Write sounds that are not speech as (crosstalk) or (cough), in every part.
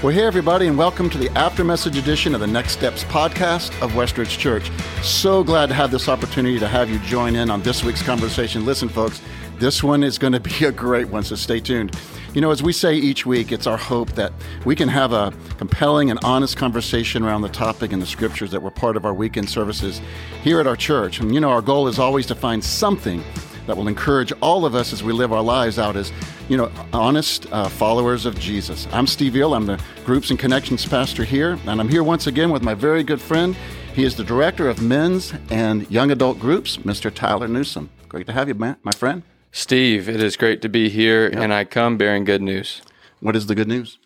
Well, hey, everybody, and welcome to the after message edition of the Next Steps podcast of Westridge Church. So glad to have this opportunity to have you join in on this week's conversation. Listen, folks, this one is going (laughs) to be a great one, so stay tuned. You know, as we say each week, it's our hope that we can have a compelling and honest conversation around the topic and the scriptures that were part of our weekend services here at our church. And, you know, our goal is always to find something that will encourage all of us as we live our lives out as, you know, honest uh, followers of Jesus. I'm Steve Veal. I'm the Groups and Connections pastor here, and I'm here once again with my very good friend. He is the director of men's and young adult groups, Mr. Tyler Newsom. Great to have you, man, my friend. Steve, it is great to be here, yep. and I come bearing good news. What is the good news?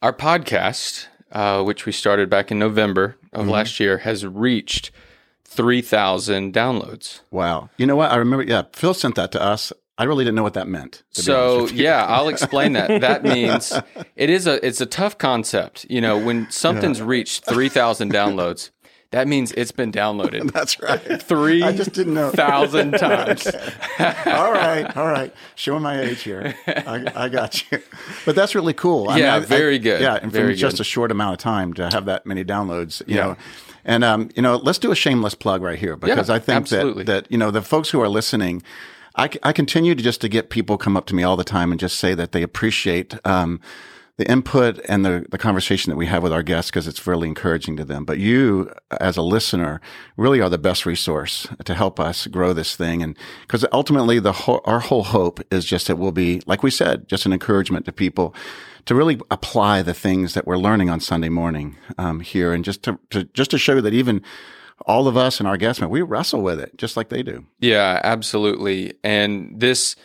Our podcast, uh, which we started back in November of mm-hmm. last year, has reached 3,000 downloads. Wow. You know what? I remember, yeah, Phil sent that to us. I really didn't know what that meant. So yeah, (laughs) I'll explain that. That means it is a it's a tough concept. You know, when something's yeah. reached three thousand downloads, that means it's been downloaded. (laughs) That's right. Three I just didn't know thousand (laughs) times. all right, all right. Showing my age here. I, I got you. But that's really cool. I yeah, mean, I, very good. Yeah, and very from just a short amount of time to have that many downloads, you yeah. know and um, you know, let's do a shameless plug right here because yeah, I think absolutely. that that you know the folks who are listening. I, I continue to just to get people come up to me all the time and just say that they appreciate um, the input and the, the conversation that we have with our guests because it's really encouraging to them. But you, as a listener, really are the best resource to help us grow this thing. And because ultimately, the our whole hope is just that we'll be, like we said, just an encouragement to people to really apply the things that we're learning on Sunday morning um, here, and just to, to just to show that even all of us and our guests, we wrestle with it just like they do. Yeah, absolutely. And this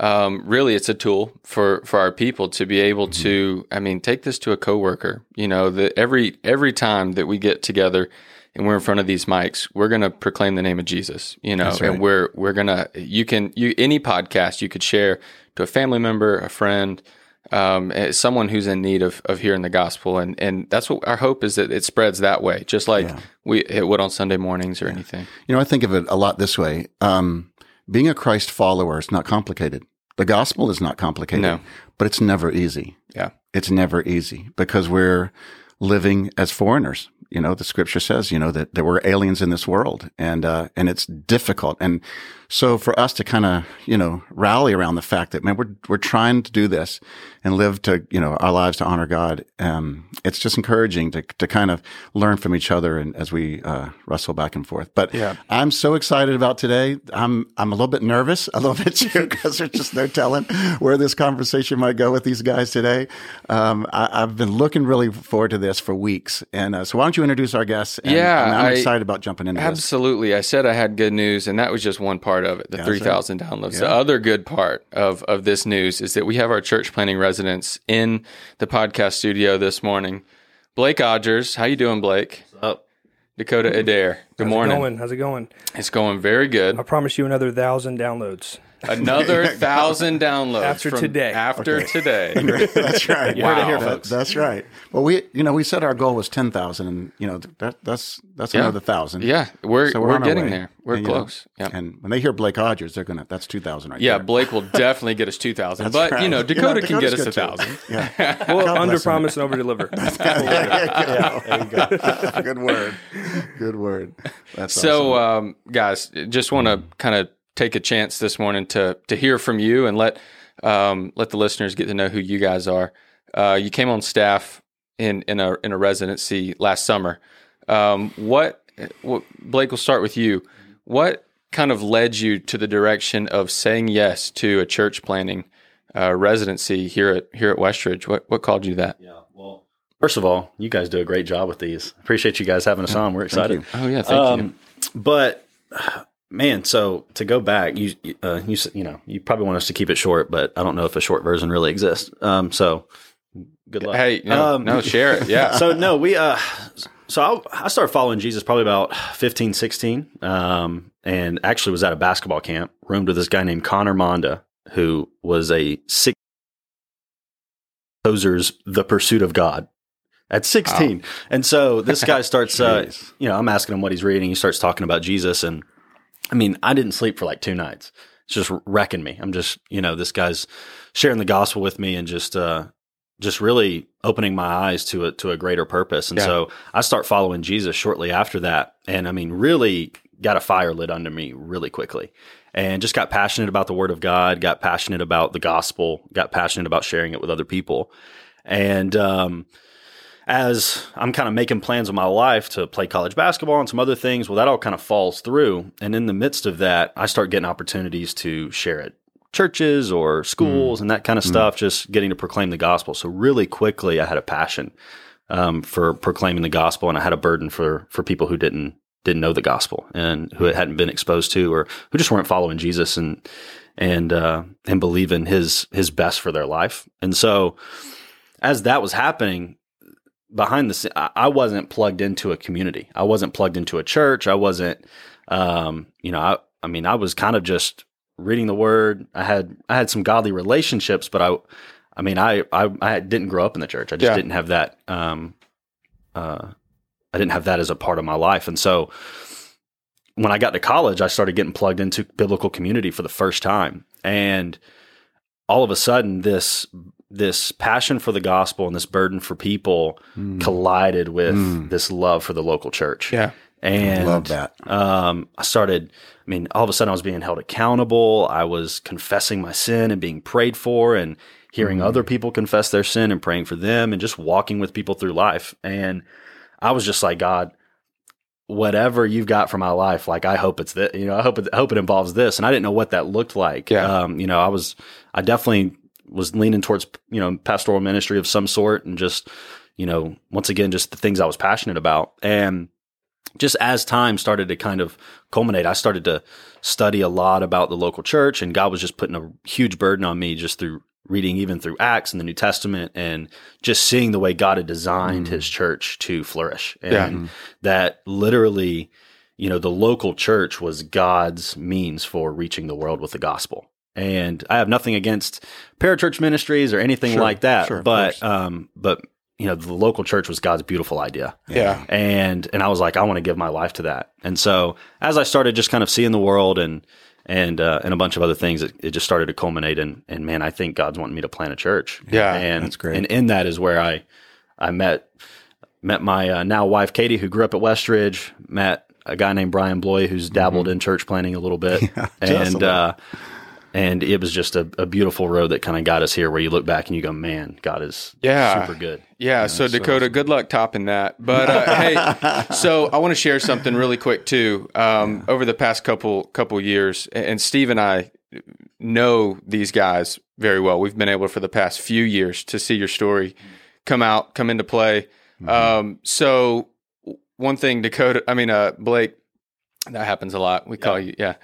um, really, it's a tool for for our people to be able mm-hmm. to. I mean, take this to a coworker. You know, that every every time that we get together and we're in front of these mics, we're going to proclaim the name of Jesus, you know, right. and we're, we're going to, you can, you, any podcast you could share to a family member, a friend, um, eh, someone who's in need of, of hearing the gospel. And, and that's what our hope is that it spreads that way, just like yeah. we, it would on Sunday mornings or yeah. anything. You know, I think of it a lot this way. Um, being a Christ follower is not complicated. The gospel is not complicated, no. but it's never easy. Yeah. It's never easy because we're living as foreigners you know, the scripture says, you know, that, that we're aliens in this world and, uh, and it's difficult. And so for us to kind of, you know, rally around the fact that, man, we're, we're trying to do this and live to, you know, our lives to honor God. Um, it's just encouraging to, to kind of learn from each other and as we, uh, wrestle back and forth. But yeah. I'm so excited about today. I'm, I'm a little bit nervous, a little (laughs) bit too, because there's just no telling where this conversation might go with these guys today. Um, I, have been looking really forward to this for weeks. And, uh, so why don't you introduce our guests? And yeah, I'm, I'm excited about jumping into absolutely. This. I said I had good news, and that was just one part of it. The yeah, three thousand right. downloads. Yeah. The other good part of of this news is that we have our church planting residents in the podcast studio this morning. Blake Odgers, how you doing, Blake? What's up? Dakota Adair. Good How's morning. It going? How's it going? It's going very good. I promise you another thousand downloads. (laughs) Another thousand downloads after today. After okay. today, (laughs) that's right. wow. Hear, that, that's right. Well, we you know we said our goal was ten thousand, and you know that that's that's yeah. another thousand. Yeah, we're so we're, we're getting there. We're and, close. yeah. And when they hear Blake Odgers, they're gonna that's two thousand right Yeah, there. Blake will (laughs) definitely get us two thousand. but right. you know Dakota you know, can get us a thousand. Yeah, well, under promise and over deliver. yeah, there you go. Good word. Good word. That's so, awesome. um, guys. Just want to kind of take a chance this morning to to hear from you and let um, let the listeners get to know who you guys are. Uh, you came on staff in in a in a residency last summer. Um, what, what Blake? We'll start with you. What kind of led you to the direction of saying yes to a church planting uh, residency here at here at Westridge? What what called you that? Yeah, well, first of all, you guys do a great job with these. Appreciate you guys having us on. We're excited. Oh yeah, thank um, you. But Man, so to go back, you uh, you you know you probably want us to keep it short, but I don't know if a short version really exists. Um, so good luck. Hey, no, um, no share it. Yeah. (laughs) so no, we uh, so I, I, started following Jesus probably about 15, 16, um, and actually was at a basketball camp, roomed with this guy named Connor Monda, who was a six Tozer's the pursuit of God at 16. Wow. And so this guy (laughs) starts, uh, you know, I'm asking him what he's reading. He starts talking about Jesus and I mean, I didn't sleep for like two nights. It's just wrecking me. I'm just, you know, this guy's sharing the gospel with me and just, uh, just really opening my eyes to a to a greater purpose. And Yeah. so I start following Jesus shortly after that. And I mean, really got a fire lit under me really quickly. And just got passionate about the word of God, got passionate about the gospel, got passionate about sharing it with other people. And um as I'm kind of making plans with my life to play college basketball and some other things, well, that all kind of falls through. And in the midst of that, I start getting opportunities to share at churches or schools and that kind of stuff, just getting to proclaim the gospel. So really quickly, I had a passion um, for proclaiming the gospel, and I had a burden for for people who didn't didn't know the gospel and who it hadn't been exposed to, or who just weren't following Jesus and and uh, and believing his his best for their life. And so, as that was happening, behind the scene, I I wasn't plugged into a community. I wasn't plugged into a church. I wasn't, um, you know, I, I mean, I was kind of just reading the word. I had, I had some godly relationships, but I, I mean, I, I, I didn't grow up in the church. I just Yeah. didn't have that, um, uh, I didn't have that as a part of my life. And so when I got to college, I started getting plugged into biblical community for the first time. And all of a sudden this this passion for the gospel and this burden for people collided with this love for the local church. Yeah. And Love that. um, I started, I mean, all of a sudden I was being held accountable. I was confessing my sin and being prayed for and hearing other people confess their sin and praying for them and just walking with people through life. And I was just like, God, whatever you've got for my life, like I hope it's that, you know, I hope it, I hope it involves this. And I didn't know what that looked like. Yeah. Um, you know, I was, I definitely was leaning towards, you know, pastoral ministry of some sort and just, you know, once again, just the things I was passionate about. And just as time started to kind of culminate, I started to study a lot about the local church, and God was just putting a huge burden on me just through reading, even through Acts and the New Testament, and just seeing the way God had designed His mm. church to flourish, and Yeah. that literally, you know, the local church was God's means for reaching the world with the gospel. And I have nothing against parachurch ministries or anything Sure, like that, sure, but um, but you know, the local church was God's beautiful idea Yeah. and and I was like, I want to give my life to that. And so as I started just kind of seeing the world and and uh, and a bunch of other things, it, it just started to culminate. And and man, I think God's wanting me to plant a church. Yeah, and that's great. And in that is where I I met met my uh, now wife Katie, who grew up at Westridge. Met a guy named Brian Bloye, who's dabbled in church planting a little bit, (laughs) just a and little. uh, and it was just a, a beautiful road that kind of got us here. Where you look back and you go, man, God is Yeah. super good. Yeah, so Dakota, good luck topping that. But uh, hey, (laughs) so I want to share something really quick too. Um, Over the past couple couple years, and Steve and I know these guys very well. We've been able for the past few years to see your story come out, come into play. Um, so one thing, Dakota, I mean uh, Blake, that happens a lot. We call you, yeah.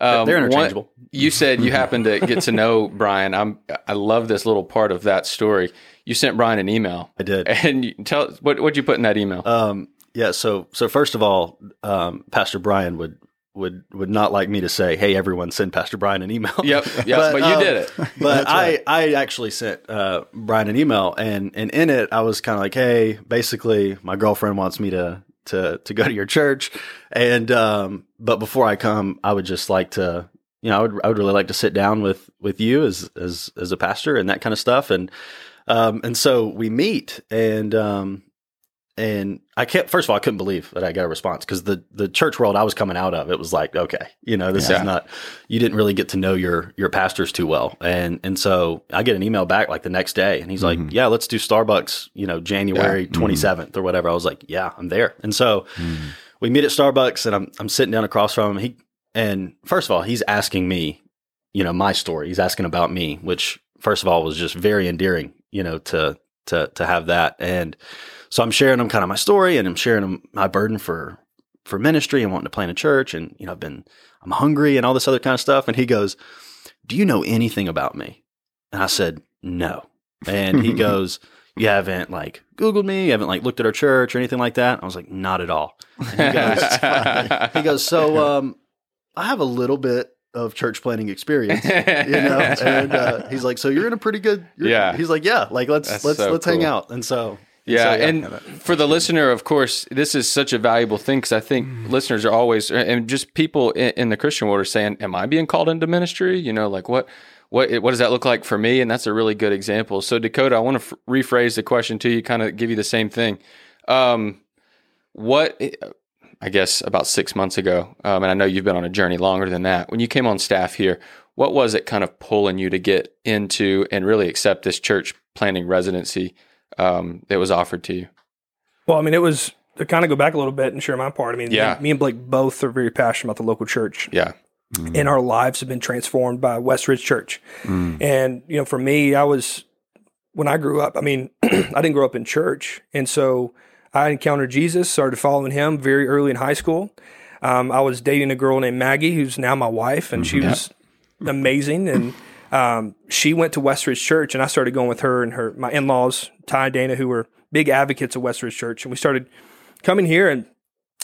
Um, They're one- interchangeable. you said you happened to get to know (laughs) Brian. I'm I love this little part of that story. You sent Brian an email. I did. (laughs) And you tell what what'd you put in that email? Um, yeah. So, so first of all, um, Pastor Brian would would would not like me to say, "Hey, everyone, send Pastor Brian an email." yep, (laughs) yep. But, you um, did it. But I I actually sent uh, Brian an email, and and in it, I was kind of like, "Hey, basically, my girlfriend wants me to." To, to go to your church, and um, but before I come, I would just like to, you know, I would I would really like to sit down with with you as as as a pastor and that kind of stuff, and um, and so we meet, and um, and I can't. First of all, I couldn't believe that I got a response because the the church world I was coming out of, it was like, okay, you know, this Yeah. is not. You didn't really get to know your your pastors too well, and and so I get an email back like the next day, and he's like, mm-hmm. yeah, let's do Starbucks, you know, January twenty seventh or whatever. I was like, yeah, I'm there, and so mm. we meet at Starbucks, and I'm I'm sitting down across from him. He and first of all, he's asking me, you know, my story. He's asking about me, which first of all was just very endearing, you know, to to to have that. And so I'm sharing him kind of my story, and I'm sharing him my burden for for ministry and wanting to plant a church, and you know, I've been I'm hungry and all this other kind of stuff. And he goes, "Do you know anything about me?" And I said, "No." And he (laughs) goes. You haven't like Googled me, you haven't like looked at our church or anything like that. I was like, not at all. And he goes, (laughs) he goes, so um, I have a little bit of church planting experience, you know, (laughs) and uh, he's like, so you're in a pretty good, you're- Yeah. He's like, yeah, like let's That's let's so let's hang out, and so Yeah, so, and for the listener, of course, this is such a valuable thing because I think Mm. listeners are always, and just people in, in the Christian world are saying, "Am I being called into ministry?" You know, like what what what does that look like for me? And that's a really good example. So Dakota, I want to f- rephrase the question to you, kind of give you the same thing. Um, what I guess about six months ago, um, and I know you've been on a journey longer than that. When you came on staff here, what was it kind of pulling you to get into and really accept this church planting residency um, that was offered to you? Well, I mean, it was to kind of go back a little bit and share my part. I mean, Yeah. me, me and Blake both are very passionate about the local church. Yeah, and our lives have been transformed by Westridge Church. And you know, for me, I was when I grew up. I mean, (clears throat) I didn't grow up in church, and so I encountered Jesus, started following Him very early in high school. Um, I was dating a girl named Maggie, who's now my wife, and she was amazing. And um, she went to Westridge Church, and I started going with her and her my in laws, Ty and Dana, who were big advocates of Westridge Church, and we started coming here and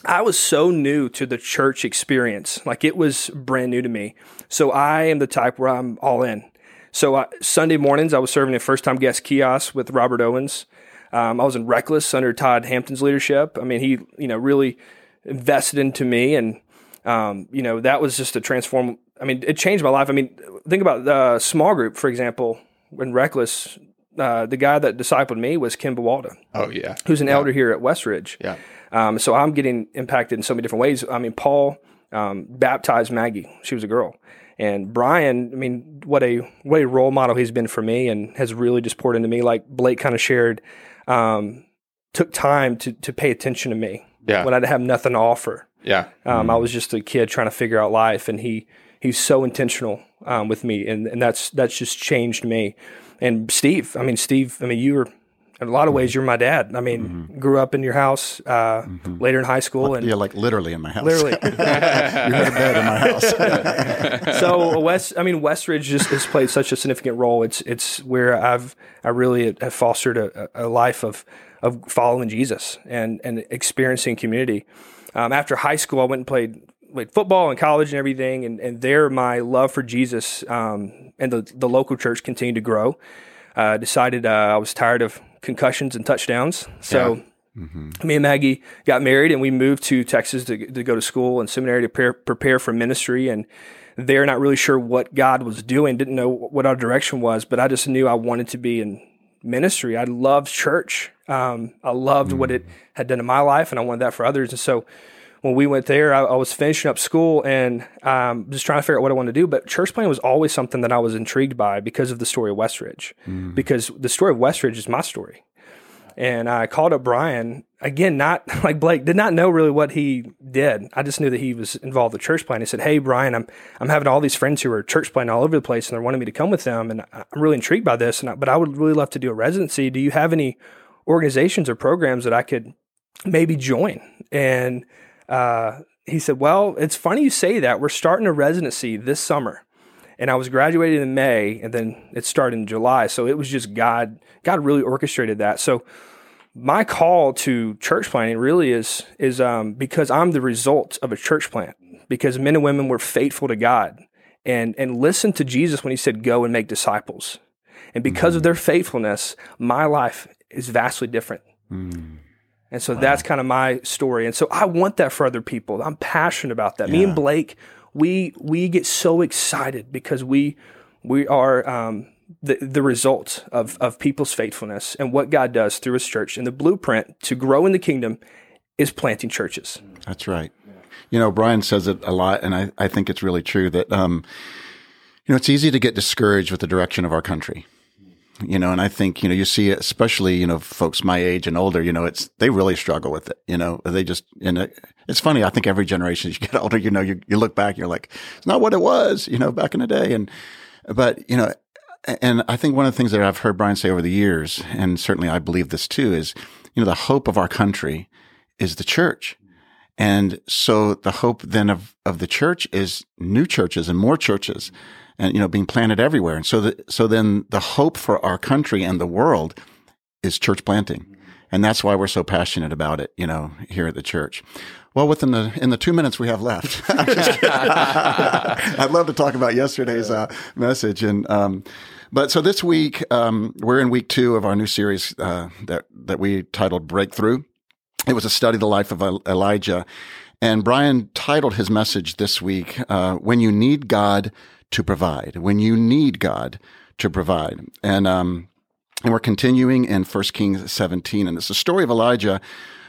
I was so new to the church experience. Like it was brand new to me. So I am the type where I'm all in. So I, Sunday mornings, I was serving a first time guest kiosk with Robert Owens. Um, I was in Reckless under Todd Hampton's leadership. I mean, he, you know, really invested into me. And, um, you know, that was just a transform. I mean, it changed my life. I mean, think about the small group, for example, in Reckless. Uh, the guy that discipled me was Ken Bawalda, oh yeah, who's an elder here at Westridge. yeah, Um, so I'm getting impacted in so many different ways. I mean, Paul um, baptized Maggie; she was a girl, and Brian. I mean, what a what a role model he's been for me, and has really just poured into me. Like Blake kind of shared, um, took time to to pay attention to me yeah, when I didn't have nothing to offer. yeah, Um, I was just a kid trying to figure out life, and he he's so intentional um, with me, and and that's that's just changed me. And Steve, I mean, Steve, I mean, you were in a lot of ways you're my dad. I mean, grew up in your house uh, later in high school, and Yeah, like literally in my house. literally. (laughs) (laughs) you had a bed in my house. (laughs) so West, I mean, Westridge just has played such a significant role. It's it's where I've I really have fostered a, a life of of following Jesus and and experiencing community. Um, after high school, I went and played played football and college and everything, and and there my love for Jesus um, and the the local church continued to grow. Uh, decided uh, I was tired of concussions and touchdowns, so. Me and Maggie got married, and we moved to Texas to, to go to school and seminary to prepare, prepare for ministry. And they're not really sure what God was doing, didn't know what our direction was, but I just knew I wanted to be in ministry. I loved church. Um, I loved what it had done in my life, and I wanted that for others. And so when we went there, I, I was finishing up school and um, just trying to figure out what I wanted to do. But church planting was always something that I was intrigued by because of the story of Westridge, because the story of Westridge is my story and I called up Brian again, not (laughs) like Blake, did not know really what he did. I just knew that he was involved with church planting. He said, Hey, Brian, I'm, I'm having all these friends who are church planting all over the place and they're wanting me to come with them. And I'm really intrigued by this. And I, but I would really love to do a residency. Do you have any organizations or programs that I could maybe join? And, uh, he said, Well, it's funny you say that. We're starting a residency this summer and I was graduated in May, and then it started in July. So it was just God. God really orchestrated that. So my call to church planting really is is um, because I'm the result of a church plant. Because men and women were faithful to God and and listened to Jesus when He said, "Go and make disciples." And because of their faithfulness, my life is vastly different. And so that's kind of my story. And so I want that for other people. I'm passionate about that. Me and Blake, we we get so excited because we we are um, the the result of of people's faithfulness and what God does through His church. And the blueprint to grow in the kingdom is planting churches. That's right. You know, Brian says it a lot, and I, I think it's really true that, um, you know, it's easy to get discouraged with the direction of our country. You know, and I think, you know, you see, especially, you know, folks my age and older, you know, it's, they really struggle with it. You know, they just, and it, it's funny. I think every generation as you get (laughs) older, you know, you, you look back, and you're like, it's not what it was, you know, back in the day. And, but, you know, and I think one of the things that I've heard Brian say over the years, and certainly I believe this too, is, you know, the hope of our country is the church. And so the hope then of, of the church is new churches and more churches and, you know, being planted everywhere. And so the, so then the hope for our country and the world is church planting. And that's why we're so passionate about it, you know, here at the church. Well, within the, in the two minutes we have left. (laughs) (laughs) I'd love to talk about yesterday's uh, message. And, um, but so this week, um, we're in week two of our new series, uh, that, that we titled Breakthrough. It was a study of the life of Elijah. And Brian titled his message this week, uh, When You Need God to provide, when you need God to provide. And, um, and we're continuing in 1 Kings 17. And it's the story of Elijah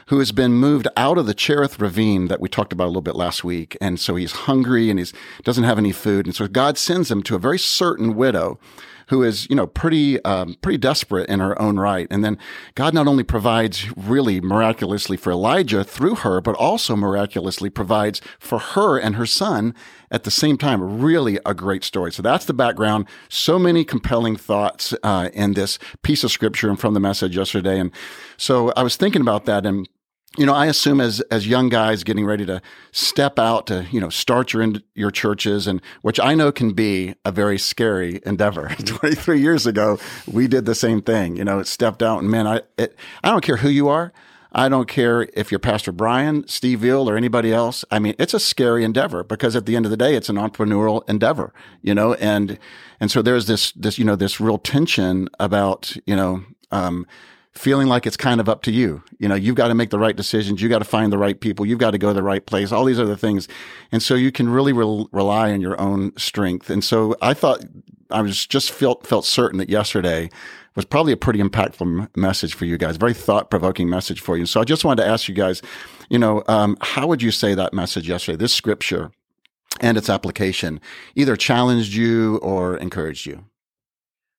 who has been moved out of the Cherith ravine that we talked about a little bit last week. And so he's hungry and he doesn't have any food. And so God sends him to a very certain widow who is, you know, pretty, um, pretty desperate in her own right. And then God not only provides really miraculously for Elijah through her, but also miraculously provides for her and her son at the same time. Really a great story. So that's the background. So many compelling thoughts uh, in this piece of scripture and from the message yesterday. And so I was thinking about that and you know, I assume as as young guys getting ready to step out to you know start your in, your churches, and which I know can be a very scary endeavor. (laughs) Twenty three years ago, we did the same thing. You know, it stepped out, and man, I it, I don't care who you are. I don't care if you're Pastor Brian, Steve Veal, or anybody else. I mean, it's a scary endeavor because at the end of the day, it's an entrepreneurial endeavor, you know, and, and so there's this, this, you know, this real tension about, you know, um, feeling like it's kind of up to you. You know, you've got to make the right decisions. You got to find the right people. You've got to go to the right place, all these other things. And so you can really re- rely on your own strength. And so I thought I was just felt, felt certain that yesterday was probably a pretty impactful message for you guys, very thought provoking message for you. So I just wanted to ask you guys, you know, um, how would you say that message yesterday, this scripture and its application either challenged you or encouraged you?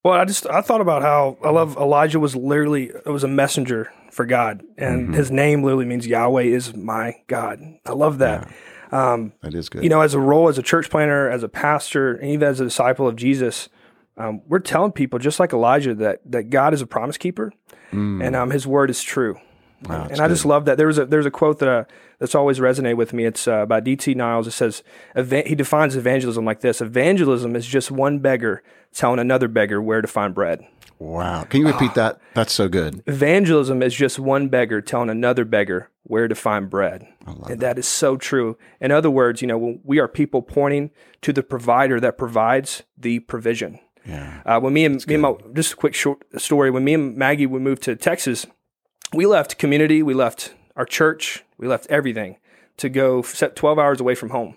Well, I just I thought about how I love Elijah was literally it was a messenger for God, and mm-hmm. his name literally means Yahweh is my God. I love that. Yeah. Um, that is good. You know, as a role as a church planter, as a pastor, and even as a disciple of Jesus, um, we're telling people just like Elijah that that God is a promise keeper, mm. and um, His word is true. Wow, and I just love that. There's a there's a quote that uh, that's always resonated with me. It's uh, by D.T. Niles. It says he defines evangelism like this: Evangelism is just one beggar telling another beggar where to find bread. Wow. Can you repeat that? That's so good. Evangelism is just one beggar telling another beggar where to find bread. and that. that is so true. In other words, you know, we are people pointing to the provider that provides the provision. Yeah. Uh, when me and, me and my, just a quick short story, when me and Maggie, we moved to Texas, we left community, we left our church, we left everything to go set 12 hours away from home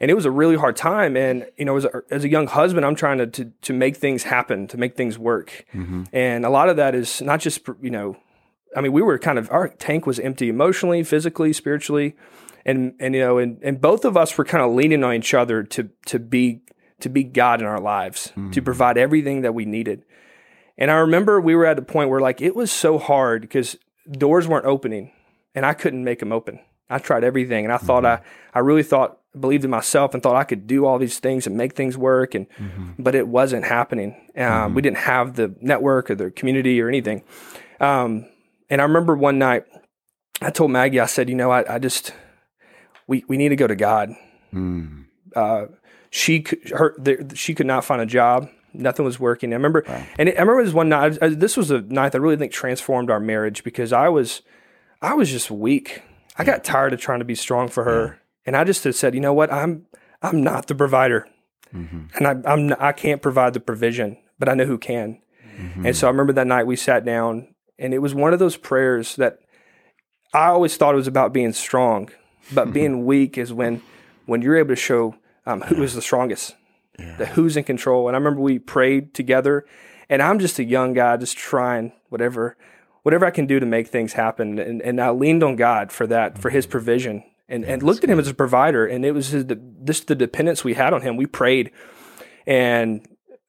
and it was a really hard time. And you know, as a, as a young husband, I'm trying to, to, to make things happen, to make things work. Mm-hmm. And a lot of that is not just you know, I mean, we were kind of our tank was empty emotionally, physically, spiritually, and and you know, and and both of us were kind of leaning on each other to to be to be God in our lives, mm-hmm. to provide everything that we needed. And I remember we were at a point where like it was so hard because doors weren't opening, and I couldn't make them open. I tried everything, and I thought mm-hmm. I I really thought believed in myself and thought I could do all these things and make things work, and mm-hmm. but it wasn't happening. Um, mm-hmm. We didn't have the network or the community or anything. Um, and I remember one night I told Maggie, I said, you know, I, I just we we need to go to God. Mm. Uh, she her the, she could not find a job. Nothing was working. I remember, wow. and it, I remember this one night. I, this was a night that I really think transformed our marriage because I was, I was just weak. I got tired of trying to be strong for her. And I just had said, you know what, I'm I'm not the provider, mm-hmm. and I, I'm I can't provide the provision, but I know who can. Mm-hmm. And so I remember that night we sat down, and it was one of those prayers that I always thought it was about being strong, but (laughs) being weak is when when you're able to show um, who is the strongest, yeah. the who's in control. And I remember we prayed together, and I'm just a young guy just trying whatever whatever I can do to make things happen. And, and I leaned on God for that, for His mm-hmm. provision and, and looked at him as a provider. And it was his, this the dependence we had on him. We prayed, and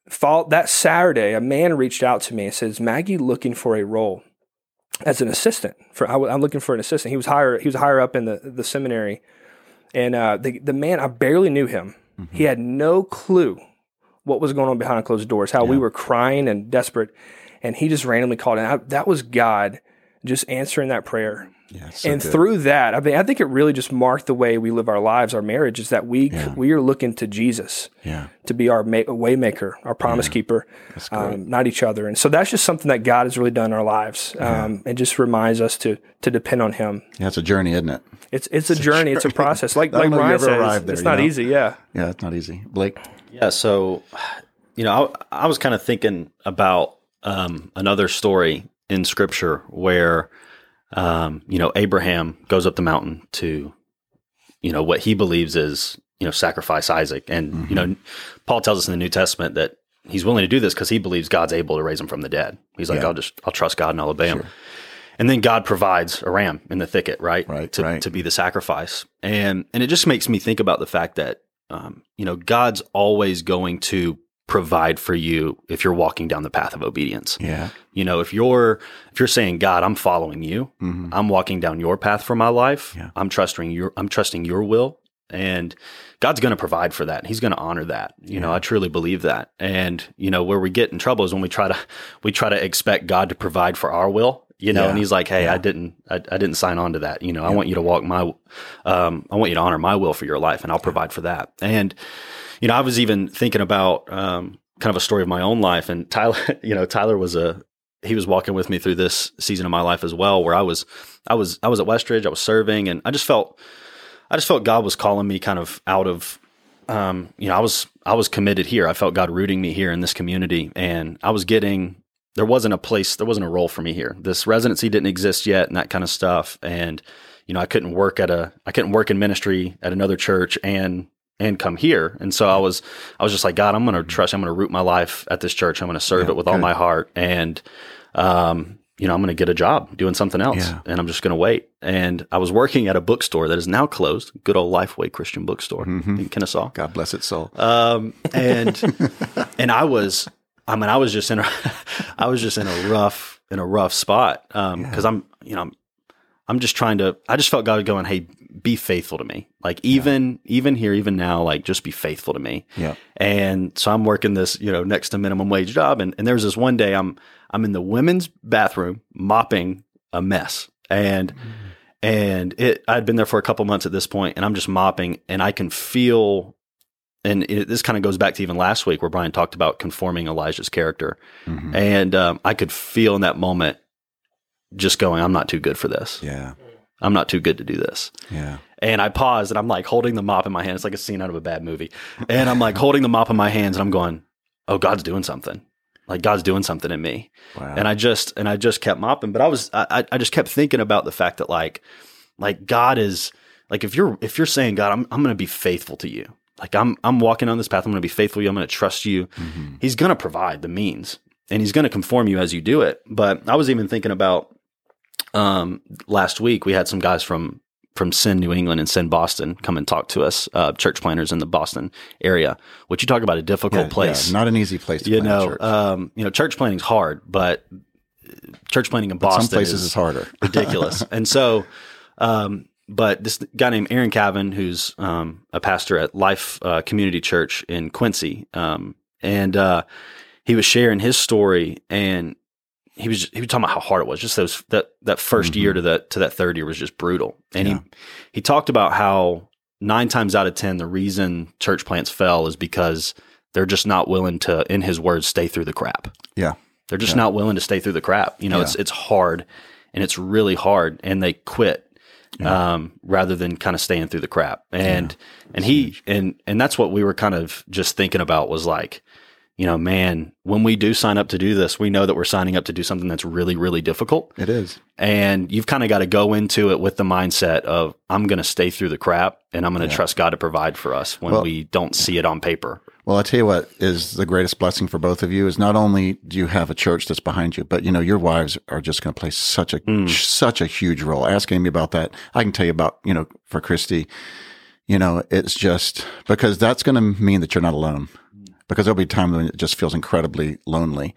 fall, that Saturday, a man reached out to me and says, "Maggie, looking for a role as an assistant. For I, am looking for an assistant. He was higher. He was higher up in the the seminary, and uh, the the man I barely knew him. Mm-hmm. He had no clue what was going on behind closed doors. How yeah. we were crying and desperate, and he just randomly called. And I, that was God just answering that prayer yeah, so and good. through that, I mean, I think it really just marked the way we live our lives, our marriage, is that we yeah. we are looking to Jesus yeah. to be our ma- waymaker, our promise yeah. keeper, um, not each other. And so that's just something that God has really done in our lives, um, and just reminds us to to depend on Him. Yeah, it's a journey, isn't it? It's it's, it's a, journey, a it's a process. Like (laughs) like Ryan says, there, it's not know? easy. Yeah, yeah, it's not easy. Blake, yeah. So, you know, I, I was kind of thinking about um, another story in Scripture where um, you know, Abraham goes up the mountain to, you know, what he believes is you know, sacrifice Isaac. And, you know, Paul tells us in the New Testament that he's willing to do this because he believes God's able to raise him from the dead. He's like, Yeah. I'll just, I'll trust God and I'll obey him. And then God provides a ram in the thicket, right? Right, To, right. to be the sacrifice. And, and it just makes me think about the fact that, um, you know, God's always going to provide for you if you're walking down the path of obedience. Yeah. You know, if you're if you're saying, God, I'm following you, I'm walking down your path for my life. Yeah. I'm trusting your I'm trusting your will. And God's going to provide for that. He's going to honor that. You know, I truly believe that. And you know, where we get in trouble is when we try to we try to expect God to provide for our will. You know, Yeah. and He's like, "Hey, I didn't, I, I didn't sign on to that. You know, I want you to walk my, um, I want you to honor my will for your life, and I'll provide for that." And you know, I was even thinking about um, kind of a story of my own life. And Tyler, (laughs) you know, Tyler was a he was walking with me through this season of my life as well, where I was, I was, I was at Westridge, I was serving, and I just felt, I just felt God was calling me kind of out of, um, you know, I was, I was committed here. I felt God rooting me here in this community, and I was getting. There wasn't a place, there wasn't a role for me here. This residency didn't exist yet, and that kind of stuff. And you know, I couldn't work at a, I couldn't work in ministry at another church and and come here. And so I was, I was just like, God, I'm going to trust, I'm going to root my life at this church. I'm going to serve Yeah, it with all my heart. And, um, you know, I'm going to get a job doing something else Yeah. and I'm just going to wait. And I was working at a bookstore that is now closed, good old Lifeway Christian bookstore Mm-hmm. in Kennesaw. God bless its soul. Um, and, (laughs) and I was, I mean, I was just in a, (laughs) I was just in a rough, in a rough spot. Um, cause I'm, you know, I'm, I'm just trying to, I just felt God going, Hey, be faithful to me. Like even, even here, even now, like just be faithful to me. Yeah. And so I'm working this, you know, next to minimum wage job. And, and there's this one day I'm, I'm in the women's bathroom mopping a mess and, and it, I'd been there for a couple months at this point and I'm just mopping and I can feel, and it, this kind of goes back to even last week where Brian talked about conforming Elijah's character. Mhm. And, um, I could feel in that moment just going, I'm not too good for this. Yeah. I'm not too good to do this. Yeah. And I paused and I'm like holding the mop in my hand. It's like a scene out of a bad movie. And I'm like holding the mop in my hands and I'm going, Oh, God's doing something. Like God's doing something in me. Wow. And I just and I just kept mopping. But I was I, I just kept thinking about the fact that like like God is like if you're if you're saying, God, I'm I'm gonna be faithful to you. Like I'm I'm walking on this path, I'm gonna be faithful to you, I'm gonna trust you. Mm-hmm. He's gonna provide the means and he's gonna conform you as you do it. But I was even thinking about um last week we had some guys from from Send New England and Send Boston come and talk to us, uh, church planters in the Boston area. Which you talk about a difficult Yeah, place. yeah, not an easy place to you know, church. um, you know, church planting's hard, but church planning in But Boston some places is is harder. (laughs) ridiculous. and so, um, but this guy named Aaron Cavan, who's um, a pastor at Life uh, Community Church in Quincy, um, and uh, he was sharing his story, and he was he was talking about how hard it was. Just those that that 1st year to that to that third year was just brutal, and Yeah. he he talked about how nine times out of ten the reason church plants fell is because they're just not willing to, in his words, stay through the crap. Yeah. They're just not willing to stay through the crap. You know, Yeah. it's it's hard and it's really hard and they quit um, rather than kind of staying through the crap. And and he and and that's what we were kind of just thinking about was like, you know, man, when we do sign up to do this, we know that we're signing up to do something that's really, really difficult. It is. And you've kind of got to go into it with the mindset of I'm going to stay through the crap and I'm going to trust God to provide for us when Well- we don't see it on paper. Well, I tell you what is the greatest blessing for both of you is not only do you have a church that's behind you, but you know your wives are just going to play such a mm. such a huge role. Ask Amy about that. I can tell you about you know for Christy, you know it's just because that's going to mean that you're not alone. Because there'll be time when it just feels incredibly lonely,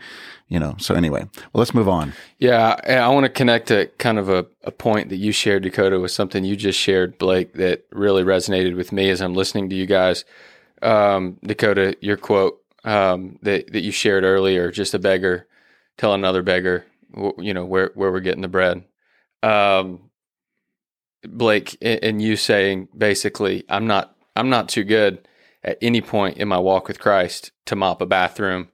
you know. So anyway, well, let's move on. Yeah, I, I want to connect to kind of a, a point that you shared, Dakota, with something you just shared, Blake, that really resonated with me as I'm listening to you guys. Um, Dakota, your quote um, that that you shared earlier, just a beggar tell another beggar, you know, where where we're getting the bread. Um, Blake, and you saying basically, I'm not I'm not too good at any point in my walk with Christ to mop a bathroom.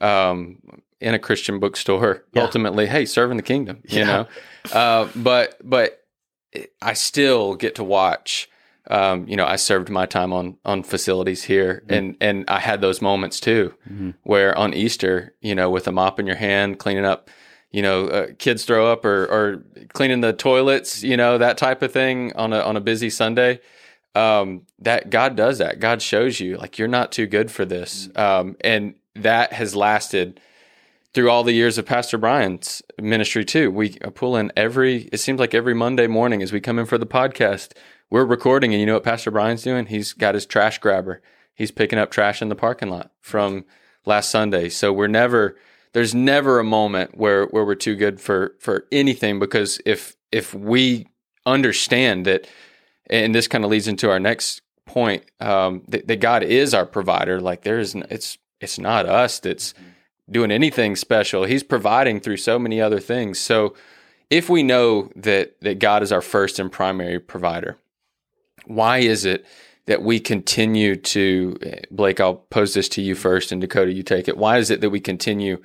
Um, in a Christian bookstore, Yeah. ultimately, hey, serving the kingdom, you Yeah. know. Uh, but but I still get to watch. Um, you know, I served my time on on facilities here, and and I had those moments too, where on Easter, you know, with a mop in your hand, cleaning up, you know, uh, kids throw up or or cleaning the toilets, you know, that type of thing on a on a busy Sunday. Um, that God does that. God shows you like you're not too good for this, um, and that has lasted through all the years of Pastor Brian's ministry too. We pull in every. It seems like every Monday morning as we come in for the podcast, we're recording, and you know what Pastor Brian's doing? He's got his trash grabber. He's picking up trash in the parking lot from last Sunday. So we're never. There's never a moment where where we're too good for for anything because if if we understand that and this kind of leads into our next point um, that, that, God is our provider. Like there is, it's it's not us that's doing anything special. He's providing through so many other things. So if we know that that God is our first and primary provider, why is it that we continue to Blake? I'll pose this to you first, and Dakota, you take it. Why is it that we continue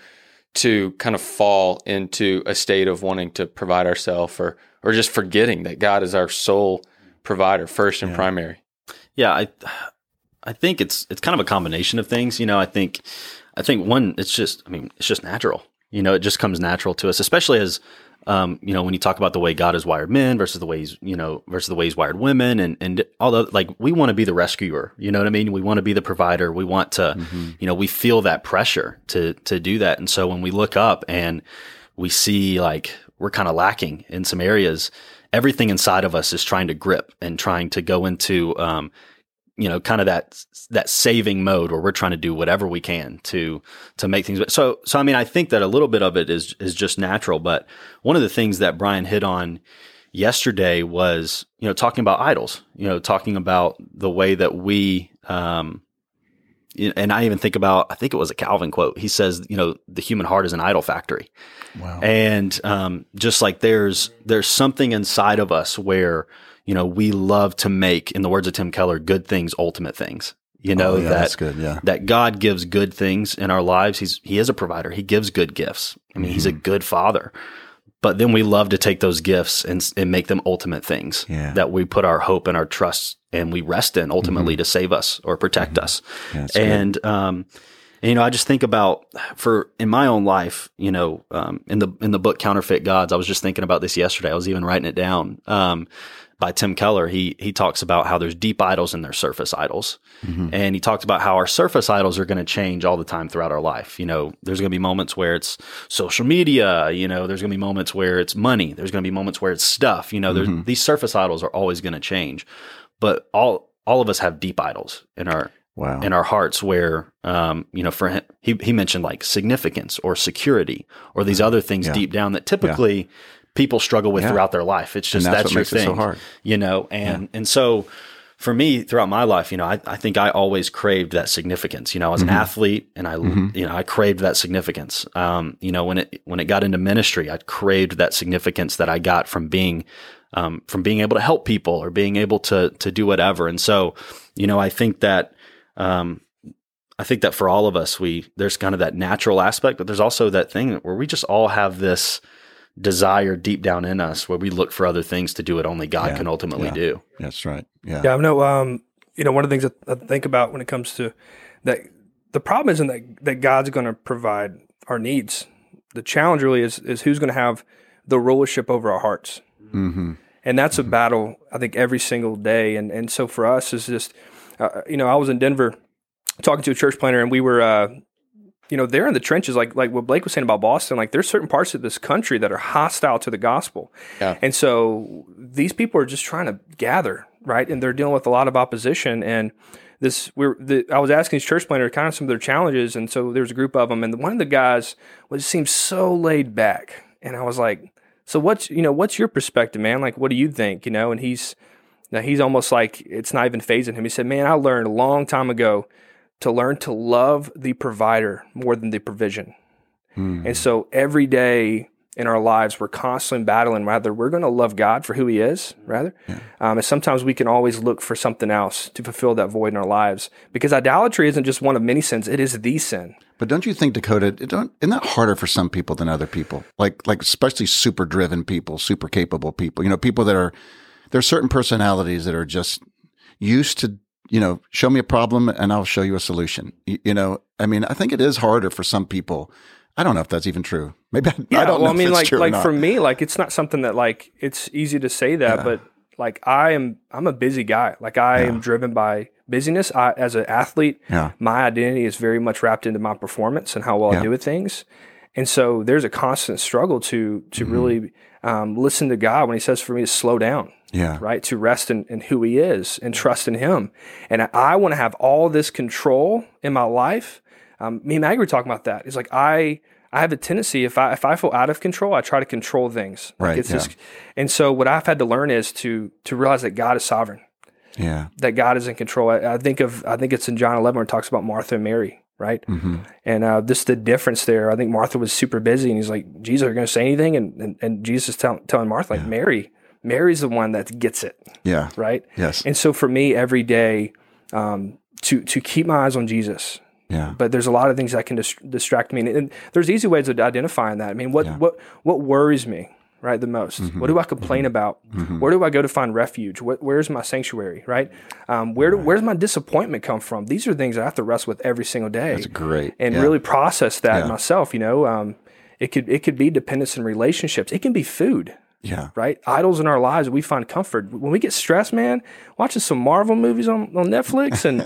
to kind of fall into a state of wanting to provide ourselves, or or just forgetting that God is our sole provider first and yeah. primary. Yeah, I I think it's it's kind of a combination of things. You know, I think I think one, it's just I mean, it's just natural. You know, it just comes natural to us, especially as um, you know, when you talk about the way God has wired men versus the ways, you know, versus the ways wired women and, and although like we want to be the rescuer, you know what I mean? We want to be the provider. We want to, mm-hmm. you know, we feel that pressure to, to do that. And so when we look up and we see like we're kind of lacking in some areas, everything inside of us is trying to grip and trying to go into um, you know kind of that that saving mode where we're trying to do whatever we can to to make things so so I mean I think that a little bit of it is is just natural but one of the things that Brian hit on yesterday was you know talking about idols you know talking about the way that we um, and I even think about, I think it was a Calvin quote. He says, you know, the human heart is an idol factory. Wow. And, um, just like there's, there's something inside of us where, you know, we love to make, in the words of Tim Keller, good things, ultimate things. You know, oh, yeah, that, that's good. Yeah. that God gives good things in our lives. He's, he is a provider. He gives good gifts. I mean, mm-hmm. he's a mm-hmm. good father but then we love to take those gifts and, and make them ultimate things yeah. that we put our hope and our trust and we rest in ultimately mm-hmm. to save us or protect mm-hmm. us. Yeah, and, um, and, you know, I just think about for in my own life, you know, um, in the in the book Counterfeit Gods, I was just thinking about this yesterday. I was even writing it down. Um, by Tim Keller, he he talks about how there's deep idols and there's surface idols, mm-hmm. and he talks about how our surface idols are going to change all the time throughout our life. You know, there's going to be moments where it's social media. You know, there's going to be moments where it's money. There's going to be moments where it's stuff. You know, mm-hmm. these surface idols are always going to change, but all all of us have deep idols in our wow. in our hearts where um, you know for him he he mentioned like significance or security or these other things yeah. deep down that typically yeah people struggle with yeah. throughout their life. It's just that's, that's your thing, so you know. And yeah. and so for me, throughout my life, you know, I, I think I always craved that significance. You know, as mm-hmm. an athlete, and I mm-hmm. you know I craved that significance. Um, you know, when it when it got into ministry, I craved that significance that I got from being um, from being able to help people or being able to to do whatever. And so, you know, I think that. Um, I think that for all of us, we there's kind of that natural aspect, but there's also that thing where we just all have this desire deep down in us where we look for other things to do what only God yeah, can ultimately yeah. do. That's right. Yeah. Yeah. I know, um, you know, one of the things I think about when it comes to that, the problem isn't that, that God's going to provide our needs. The challenge really is, is who's going to have the rulership over our hearts. Mm-hmm. And that's mm-hmm. a battle, I think, every single day. And, and so for us, is just, uh, you know, I was in Denver talking to a church planter and we were, uh, you know, they're in the trenches, like like what Blake was saying about Boston. Like, there's certain parts of this country that are hostile to the gospel, yeah. and so these people are just trying to gather, right? And they're dealing with a lot of opposition. And this, we're, the, I was asking these church planters kind of some of their challenges, and so there's a group of them, and one of the guys was seemed so laid back, and I was like, so what's you know what's your perspective, man? Like, what do you think? You know, and he's now he's almost like it's not even fazing him. He said, man, I learned a long time ago to learn to love the provider more than the provision. Mm. And so every day in our lives, we're constantly battling rather we're going to love God for who He is, rather. Yeah. Um, and sometimes we can always look for something else to fulfill that void in our lives because idolatry isn't just one of many sins; it is the sin. But don't you think, Dakota, don't, isn't that harder for some people than other people? Like, like especially super driven people, super capable people. You know, people that are there are certain personalities that are just used to you know, show me a problem and I'll show you a solution. You, you, know, I mean, I think it is harder for some people. I don't know if that's even true. Maybe I, yeah, I don't well, know. I mean, like, like for me, like it's not something that like it's easy to say that, yeah. but Like I am, I'm a busy guy. Like I am driven by busyness. I, as an athlete, Yeah. my identity is very much wrapped into my performance and how well Yeah. I do with things. And so there's a constant struggle to to Mm-hmm. really um, listen to God when He says for me to slow down, Yeah. right? To rest in, in who He is and trust in Him. And I, I want to have all this control in my life. Um, me and Maggie were talking about that. It's like I I have a tendency if I if I feel out of control, I try to control things. Like Right, It's yeah. just, and so what I've had to learn is to to realize that God is sovereign Yeah. that God is in control. I, I think of I think it's in John 11 where it talks about Martha and Mary, right? Mm-hmm. And uh, this the difference there. I think Martha was super busy, and he's like, "Jesus, are you going to say anything?" And and, and Jesus is tell, telling Martha, like, "Mary, Mary's the one that gets it, Yeah. right?" Yes. And so for me, every day, um, to to keep my eyes on Jesus. Yeah. But there's a lot of things that can dis- distract me, and, and there's easy ways of identifying that. I mean, what what what worries me, right, the most? Mm-hmm. What do I complain about? Where do I go to find refuge? What, where's my sanctuary, right? Um, where do, where's my disappointment come from? These are things that I have to wrestle with every single day, That's great. and Yeah. really process that Yeah. myself. You know, um, it could it could be dependence in relationships. It can be food Yeah. right? Idols in our lives, we find comfort. When we get stressed, man, watching some Marvel movies on, on Netflix and,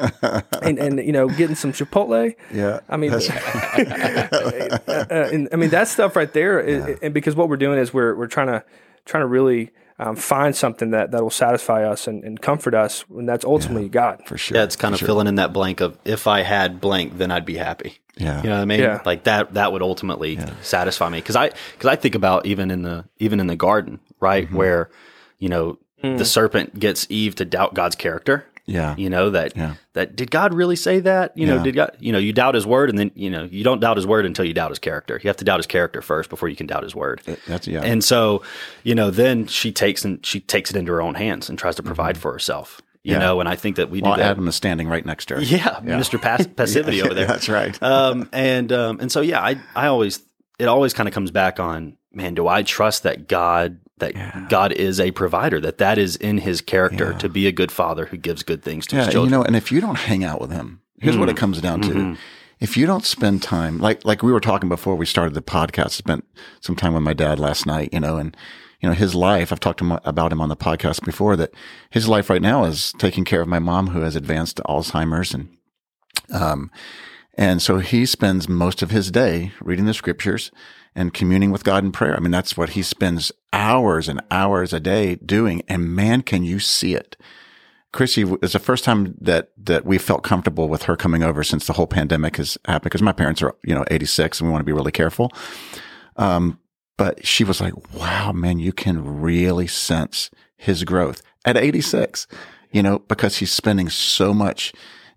(laughs) and and you know getting some Chipotle. Yeah. I mean, (laughs) uh, and, I mean that stuff right there. is- and because what we're doing is we're we're trying to trying to really um, find something that that will satisfy us and, and comfort us, and that's ultimately God. For sure. Yeah, it's kind of sure. filling in that blank of if I had blank, then I'd be happy. Yeah. You know what I mean? Yeah. Like that that would ultimately satisfy me cuz I cuz I think about even in the even in the garden, right? Mm-hmm. Where you know, the serpent gets Eve to doubt God's character. Yeah. You know that Yeah. that did God really say that? You know, Yeah. did God you know, you doubt his word and then, you know, you don't doubt his word until you doubt his character. You have to doubt his character first before you can doubt his word. That's yeah. And so, you know, then she takes and she takes it into her own hands and tries to provide for herself. You Mm-hmm. Yeah. know, and I think that we do that. Adam is standing right next to her. Yeah, Mr. Pass- (laughs) Passivity over there. That's right. Um, and um, and so yeah, I I always it always kind of comes back on man, do I trust that God that God is a provider that that is in His character to be a good father who gives good things to Yeah, his children. you know, and if you don't hang out with him, here's what it comes down to. If you don't spend time, like like we were talking before we started the podcast, spent some time with my dad last night, you know, and you know his life. I've talked him about him on the podcast before. That his life right now is taking care of my mom who has advanced Alzheimer's, and um, and so he spends most of his day reading the scriptures and communing with God in prayer. I mean, that's what he spends hours and hours a day doing. And man, can you see it? Chrissy is the first time that that we felt comfortable with her coming over since the whole pandemic has happened. Because my parents are, you know, 86 and we want to be really careful. Um, but she was like, "Wow, man, you can really sense his growth at 86." You know, because he's spending so much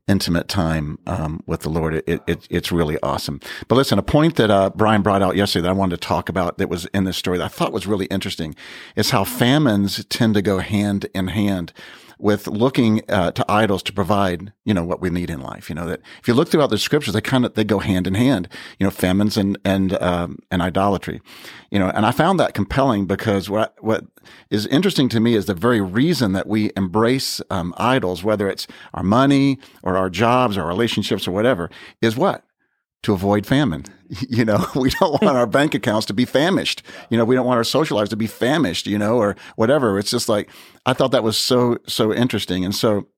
intimate time um, with the Lord. It, it, it's really awesome. But listen, a point that uh, Brian brought out yesterday that I wanted to talk about that was in this story that I thought was really interesting is how famines tend to go hand in hand with looking uh, to idols to provide, you know, what we need in life. You know that if you look throughout the scriptures, they kind of they go hand in hand. You know, famines and and um, and idolatry. You know, and I found that compelling because what what is interesting to me is the very reason that we embrace um, idols, whether it's our money or our jobs or relationships or whatever, is what to avoid famine. (laughs) You know, we don't want our bank accounts to be famished. You know, we don't want our social lives to be famished, you know, or whatever. It's just like, I thought that was so, so interesting. And so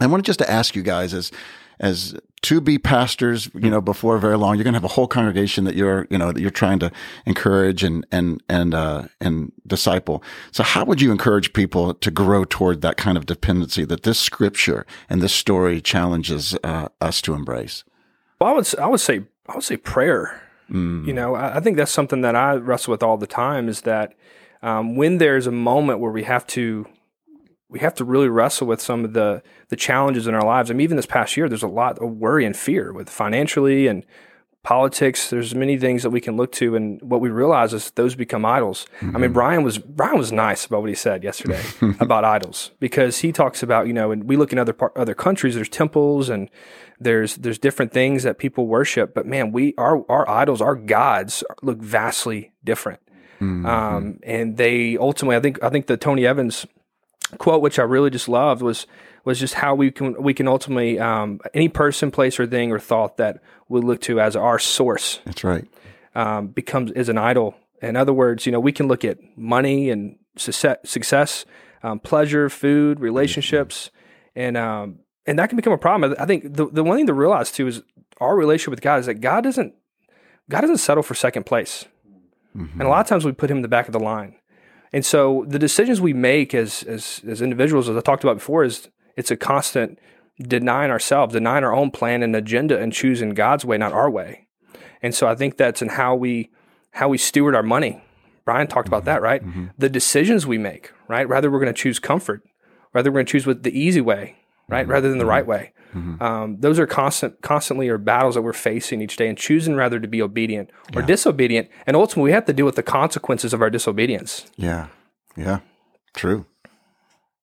I wanted just to ask you guys as, as to be pastors, you know, before very long, you're going to have a whole congregation that you're, you know, that you're trying to encourage and, and, and, uh, and disciple. So how would you encourage people to grow toward that kind of dependency that this scripture and this story challenges uh, us to embrace? Well, I would I would say I would say prayer. You know, I, I think that's something that I wrestle with all the time. Is that um, when there's a moment where we have to we have to really wrestle with some of the the challenges in our lives. I mean, even this past year, there's a lot of worry and fear with financially and politics. There's many things that we can look to, and what we realize is those become idols. I mean, Brian was Brian was nice about what he said yesterday (laughs) about idols because he talks about you know, and we look in other par- other countries. There's temples and there's there's different things that people worship, but man, we our our idols, our gods look vastly different. Um, and they ultimately, I think, I think the Tony Evans quote, which I really just loved, was was just how we can we can ultimately um, any person, place, or thing or thought that we look to as our source That's right. um, becomes is an idol. In other words, you know, we can look at money and success, success um, pleasure, food, relationships, and um, and that can become a problem. I think the the one thing to realize too is our relationship with God is that God doesn't God doesn't settle for second place, and a lot of times we put Him in the back of the line. And so the decisions we make as as as individuals, as I talked about before, is it's a constant denying ourselves, denying our own plan and agenda, and choosing God's way, not our way. And so I think that's in how we how we steward our money. Brian talked about mm-hmm. that, right? Mm-hmm. The decisions we make, right? Rather we're going to choose comfort, rather we're going to choose with the easy way, right? Mm-hmm. Rather than the right way. Um, those are constant, constantly are battles that we're facing each day, and choosing rather to be obedient or disobedient, and ultimately we have to deal with the consequences of our disobedience. Yeah. Yeah. True.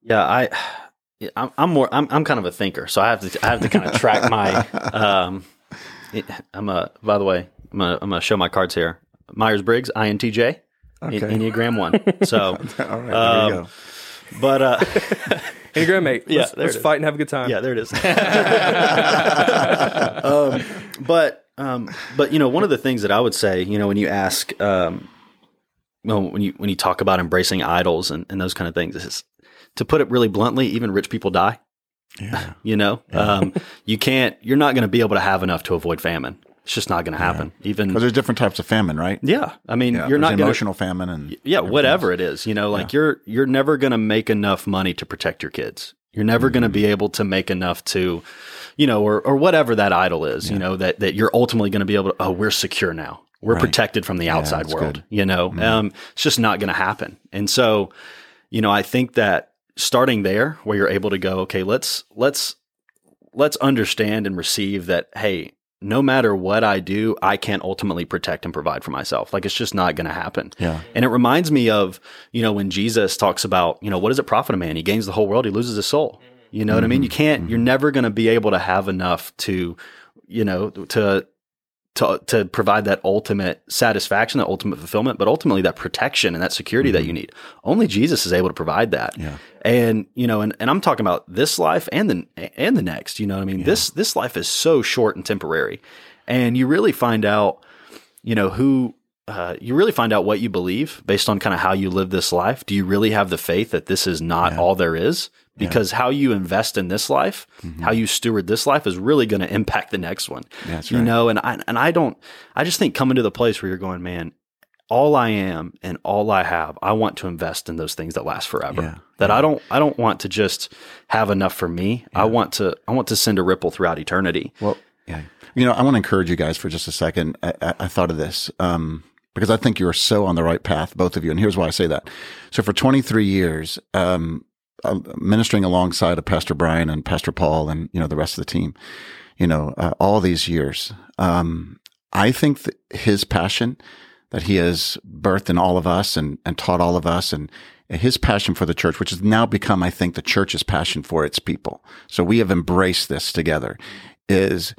Yeah, I, I'm, I'm more. I'm, I'm kind of a thinker, so I have to. I have to kind of track my. (laughs) Um, it, I'm a. By the way, I'm gonna, I'm gonna show my cards here. Myers Briggs, INTJ, Okay. Enneagram one. (laughs) So, All right. There you Um, go. but uh, (laughs) Enneagram mate, Yeah, let's, there let's it is. fight and have a good time. yeah, there it is. um, but um, but you know, one of the things that I would say, you know, when you ask, um, well, when you when you talk about embracing idols and, and those kind of things, is to put it really bluntly, even rich people die. Yeah. (laughs) You know, um, you can't. You're not going to be able to have enough to avoid famine. It's just not going to happen. Even Because there's different types of famine, right? yeah, I mean, Yeah, you're not to emotional famine and yeah, whatever it is, you know, like you're you're never going to make enough money to protect your kids. You're never going to Mm-hmm. be able to make enough to, you know, or or whatever that idol is, you know, that that you're ultimately going to be able to. Oh, we're secure now. We're Right. protected from the outside world. good. You know, um, it's just not going to happen. And so, you know, I think that starting there, where you're able to go, okay, let's let's let's understand and receive that. Hey, no matter what I do, I can't ultimately protect and provide for myself. Like it's just not going to happen. Yeah. And it reminds me of, you know, when Jesus talks about, you know, what does it profit a man? He gains the whole world, he loses his soul. You know what I mean? You mm-hmm. can't, mm-hmm. you're never going to be able to have enough to, you know, to, to, to provide that ultimate satisfaction, that ultimate fulfillment, but ultimately that protection and that security that you need. Only Jesus is able to provide that. Yeah. And, you know, and, and I'm talking about this life and the, and the next, you know what I mean? This, this life is so short and temporary. And you really find out, you know, who, uh, you really find out what you believe based on kind of how you live this life. Do you really have the faith that this is not all there is? Because how you invest in this life, how you steward this life is really going to impact the next one. That's You right. know, and I and I don't I just think coming to the place where you're going, man, all I am and all I have, I want to invest in those things that last forever. Yeah. That I don't I don't want to just have enough for me. I want to I want to send a ripple throughout eternity. Well, yeah. You know, I want to encourage you guys for just a second. I, I, I thought of this um, because I think you are so on the right path, both of you. And here's why I say that. So for 23 years, um, ministering alongside of Pastor Brian and Pastor Paul and, you know, the rest of the team, you know, uh, all these years, um, I think that his passion that he has birthed in all of us and, and taught all of us and his passion for the church, which has now become, I think, the church's passion for its people. So we have embraced this together is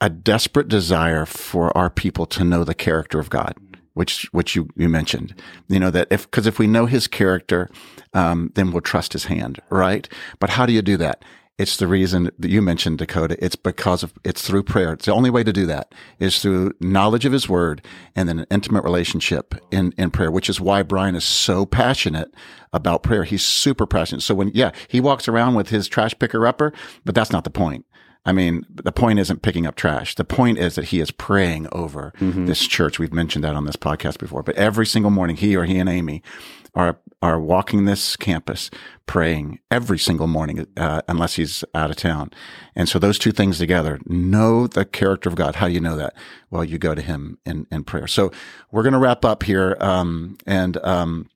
a desperate desire for our people to know the character of God, which which you you mentioned. You know that if because if we know His character, um, then we'll trust His hand, right? But how do you do that? It's the reason that you mentioned Dakota. It's because of it's through prayer. It's the only way to do that is through knowledge of His Word and then an intimate relationship in in prayer, which is why Brian is so passionate about prayer. He's super passionate. So when yeah, he walks around with his trash picker upper, but that's not the point. I mean, the point isn't picking up trash. The point is that he is praying over this church. We've mentioned that on this podcast before, but every single morning, he or he and Amy are, are walking this campus praying every single morning, uh, unless he's out of town. And so those two things together, know the character of God. How do you know that? Well, you go to him in, in prayer. So we're going to wrap up here. Um, and, um,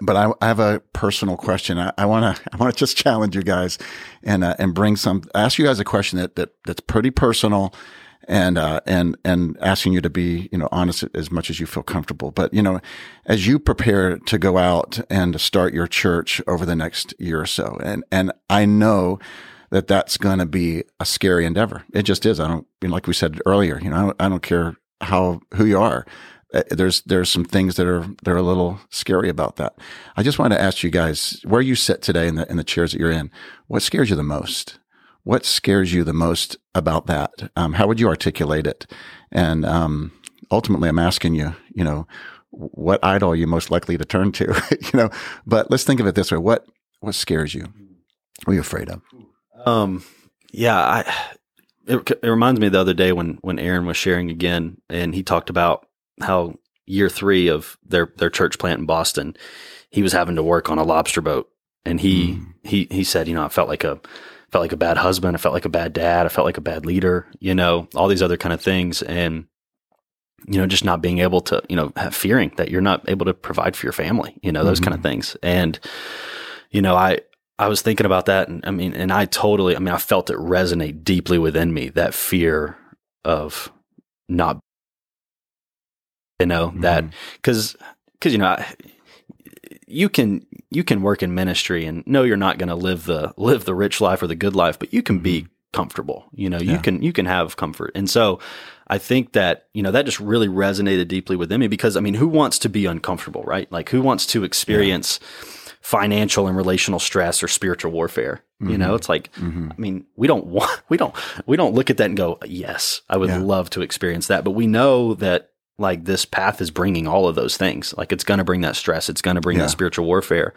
but I, I have a personal question. I want to I want to (laughs) just challenge you guys and uh, and bring some ask you guys a question that, that that's pretty personal and uh, and and asking you to be you know honest as much as you feel comfortable. But you know, as you prepare to go out and to start your church over the next year or so, and and I know that that's going to be a scary endeavor. It just is. I don't you know, like we said earlier. You know, I don't, I don't care how who you are uh, there's there's some things that are that are a little scary about that. I just want to ask you guys where you sit today in the in the chairs that you're in. What scares you the most? What scares you the most about that? Um, how would you articulate it? And um, ultimately, I'm asking you, you know, what idol are you most likely to turn to? (laughs) you know, but let's think of it this way: what What scares you? What are you afraid of? Um, yeah, I. It, it reminds me the other day when when Aaron was sharing again, and he talked about how year three of their their church plant in Boston, he was having to work on a lobster boat, and he Mm. he he said, you know, I felt like a felt like a bad husband, I felt like a bad dad, I felt like a bad leader, you know, all these other kind of things, and you know, just not being able to, you know, have fearing that you're not able to provide for your family, you know, those kind of mm-hmm. things, and you know, I I was thinking about that, and I mean, and I totally, I mean, I felt it resonate deeply within me that fear of not, you know, that mm-hmm. because because you know, I, you can you can work in ministry and know you're not going to live the live the rich life or the good life, but you can be comfortable. You know, you can you can have comfort, and so. I think that, you know, that just really resonated deeply within me because I mean, who wants to be uncomfortable, right? Like who wants to experience financial and relational stress or spiritual warfare? You know, it's like, Mm-hmm. I mean, we don't (laughs) want, we don't, we don't look at that and go, yes, I would Yeah. love to experience that. But we know that like this path is bringing all of those things. Like it's going to bring that stress. It's going to bring Yeah. that spiritual warfare.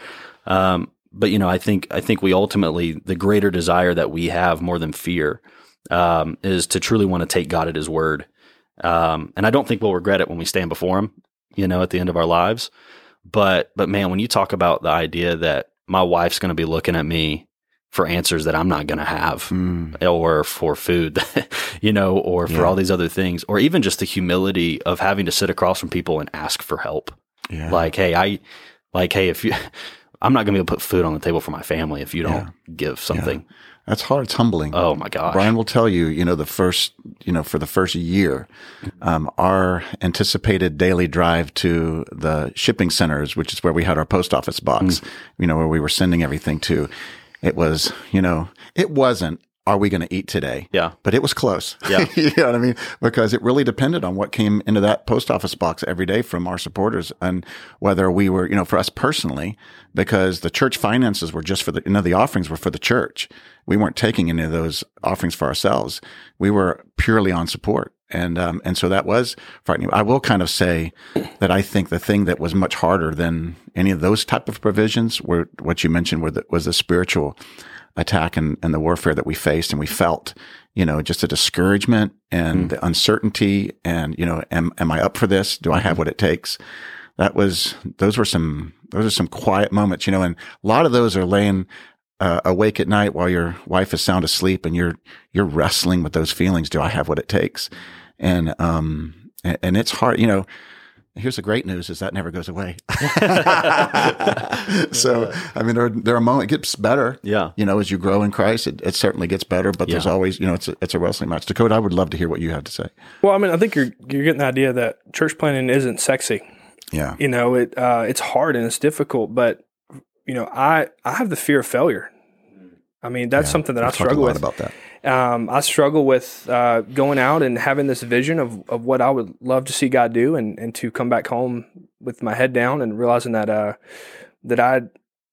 Um, but you know, I think, I think we ultimately, the greater desire that we have more than fear, um, is to truly want to take God at his word. Um, and I don't think we'll regret it when we stand before him, you know, at the end of our lives. But, but man, when you talk about the idea that my wife's going to be looking at me for answers that I'm not going to have Mm. or for food, (laughs) you know, or for Yeah. all these other things, or even just the humility of having to sit across from people and ask for help. Yeah. Like, hey, I, like, hey, if you, (laughs) I'm not going to be able to put food on the table for my family if you don't give something. That's hard. It's humbling. Oh my gosh. Brian will tell you, you know, the first, you know, for the first year, um, our anticipated daily drive to the shipping centers, which is where we had our post office box, you know, where we were sending everything to, it was, you know, it wasn't, are we going to eat today? Yeah. But it was close. Yeah. (laughs) you know what I mean? Because it really depended on what came into that post office box every day from our supporters and whether we were, you know, for us personally, because the church finances were just for the, you know, the offerings were for the church. We weren't taking any of those offerings for ourselves. We were purely on support. And, um, and so that was frightening. I will kind of say that I think the thing that was much harder than any of those type of provisions were what you mentioned were the, was the spiritual attack and, and the warfare that we faced and we felt, you know, just the discouragement and the uncertainty and, you know, am, am I up for this? Do I have what it takes? That was, those were some, those are some quiet moments, you know, and a lot of those are laying uh, awake at night while your wife is sound asleep and you're, you're wrestling with those feelings. Do I have what it takes? And, um, and, and it's hard, you know, Here's the great news: is that never goes away. (laughs) so, I mean, there there are moments it gets better. Yeah. you know, as you grow in Christ, it, it certainly gets better. But there's always, you know, it's a, it's a wrestling match. Dakota, I would love to hear what you have to say. Well, I mean, I think you're you're getting the idea that church planting isn't sexy. Yeah, You know, it uh, it's hard and it's difficult, but you know, I I have the fear of failure. I mean, that's something that I struggle with. about that. Um, I struggle with uh, going out and having this vision of, of what I would love to see God do, and, and to come back home with my head down and realizing that uh, that I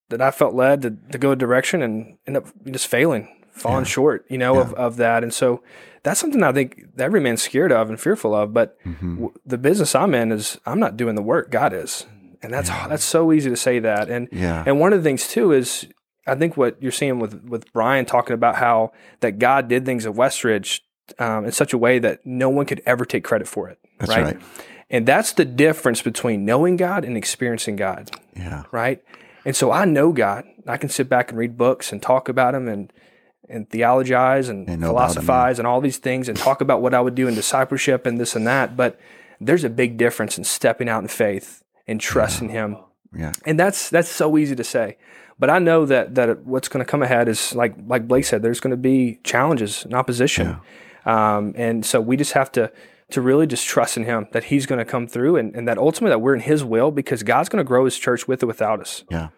that I felt led to, to go a direction and end up just failing, falling short, you know, of, of that. And so that's something I think every man's scared of and fearful of. But Mm-hmm. w- the business I'm in is I'm not doing the work, God is, and that's that's so easy to say that. And Yeah. and one of the things too is I think what you're seeing with with Brian talking about how that God did things at Westridge um, in such a way that no one could ever take credit for it. That's right. And that's the difference between knowing God and experiencing God, Yeah, right? And so I know God. I can sit back and read books and talk about Him and and theologize and And philosophize and all these things and talk about what I would do in discipleship and this and that. But there's a big difference in stepping out in faith and trusting Him yeah, and that's that's so easy to say but i know that that what's going to come ahead is like like blake said there's going to be challenges and opposition um, and so we just have to to really just trust in him that he's going to come through and, and that ultimately that we're in his will because god's going to grow his church with or without us yeah.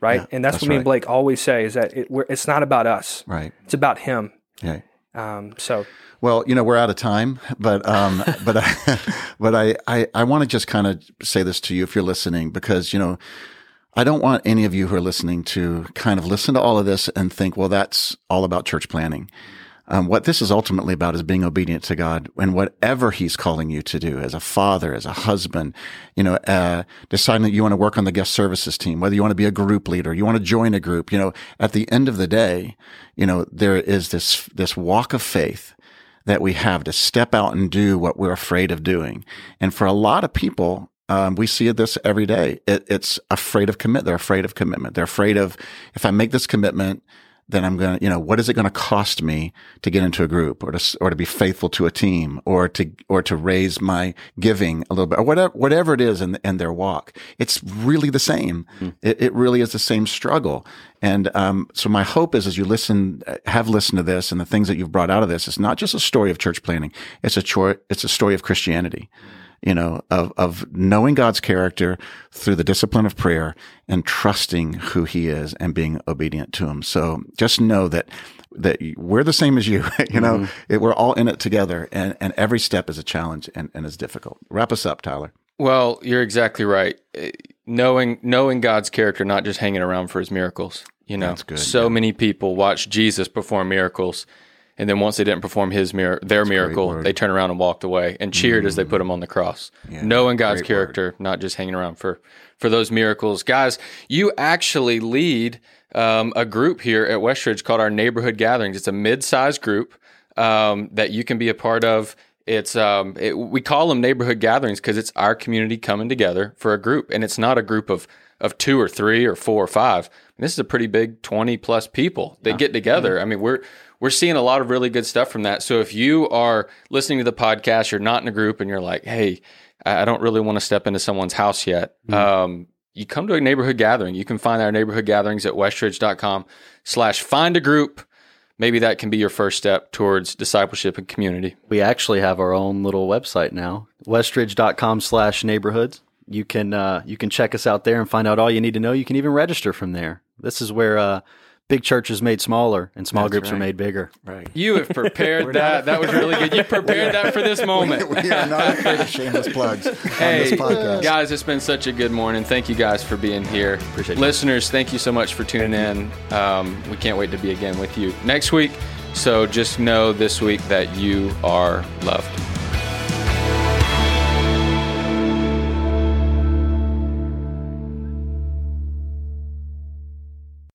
right Yeah, and that's, that's what me right. and blake always say is that it, we're, it's not about us Right. it's about him Yeah. um, so Well, you know, we're out of time, but um, (laughs) but I, but I I, I want to just kind of say this to you if you're listening, because you know, I don't want any of you who are listening to kind of listen to all of this and think, well, that's all about church planting. Um, what this is ultimately about is being obedient to God and whatever He's calling you to do as a father, as a husband, you know, uh, deciding that you want to work on the guest services team, whether you want to be a group leader, you want to join a group, you know, at the end of the day, you know, there is this, this walk of faith that we have to step out and do what we're afraid of doing. And for a lot of people, um, we see this every day. It, it's afraid of commit. They're afraid of commitment. They're afraid of if I make this commitment, then I'm going to, you know, what is it going to cost me to get into a group or to, or to be faithful to a team or to, or to raise my giving a little bit or whatever, whatever it is in, in their walk. It's really the same. Mm. It, it, really is the same struggle. And, um, so my hope is as you listen, have listened to this and the things that you've brought out of this, it's not just a story of church planting. It's a chore, it's a story of Christianity. Mm you know, of, of knowing God's character through the discipline of prayer and trusting who he is and being obedient to him. So just know that, that we're the same as you, (laughs) you know, mm-hmm. it, we're all in it together and, and every step is a challenge and, and is difficult. Wrap us up, Tyler. Well, you're exactly right. Eh, knowing, knowing God's character, not just hanging around for his miracles. You know, so yeah. many people watch Jesus perform miracles and then once they didn't perform his mir- their That's miracle, they turned around and walked away and cheered mm. as they put him on the cross, yeah, knowing God's character, word. not just hanging around for for those miracles. Guys, you actually lead um, a group here at Westridge called our Neighborhood Gatherings. It's a mid-sized group um, that you can be a part of. It's um, it, we call them neighborhood gatherings because it's our community coming together for a group, and it's not a group of of two or three or four or five. This is a pretty big twenty plus people that yeah. get together. Yeah. I mean, we're we're seeing a lot of really good stuff from that. So if you are listening to the podcast, you're not in a group and you're like, hey, I don't really want to step into someone's house yet. Mm-hmm. Um, you come to a neighborhood gathering. You can find our neighborhood gatherings at westridge.com slash find a group. Maybe that can be your first step towards discipleship and community. We actually have our own little website now, westridge.com slash neighborhoods. You can, uh, you can check us out there and find out all you need to know. You can even register from there. This is where, uh, big churches made smaller and small That's groups right. are made bigger. Right. You have prepared that. That was really good. You (laughs) prepared that for this moment. we, we are not afraid of shameless plugs on this podcast. hey, Guys, it's been such a good morning. Thank you guys for being here. Appreciate it. Listeners, you. thank you so much for tuning in. Um, we can't wait to be again with you next week. So just know this week that you are loved.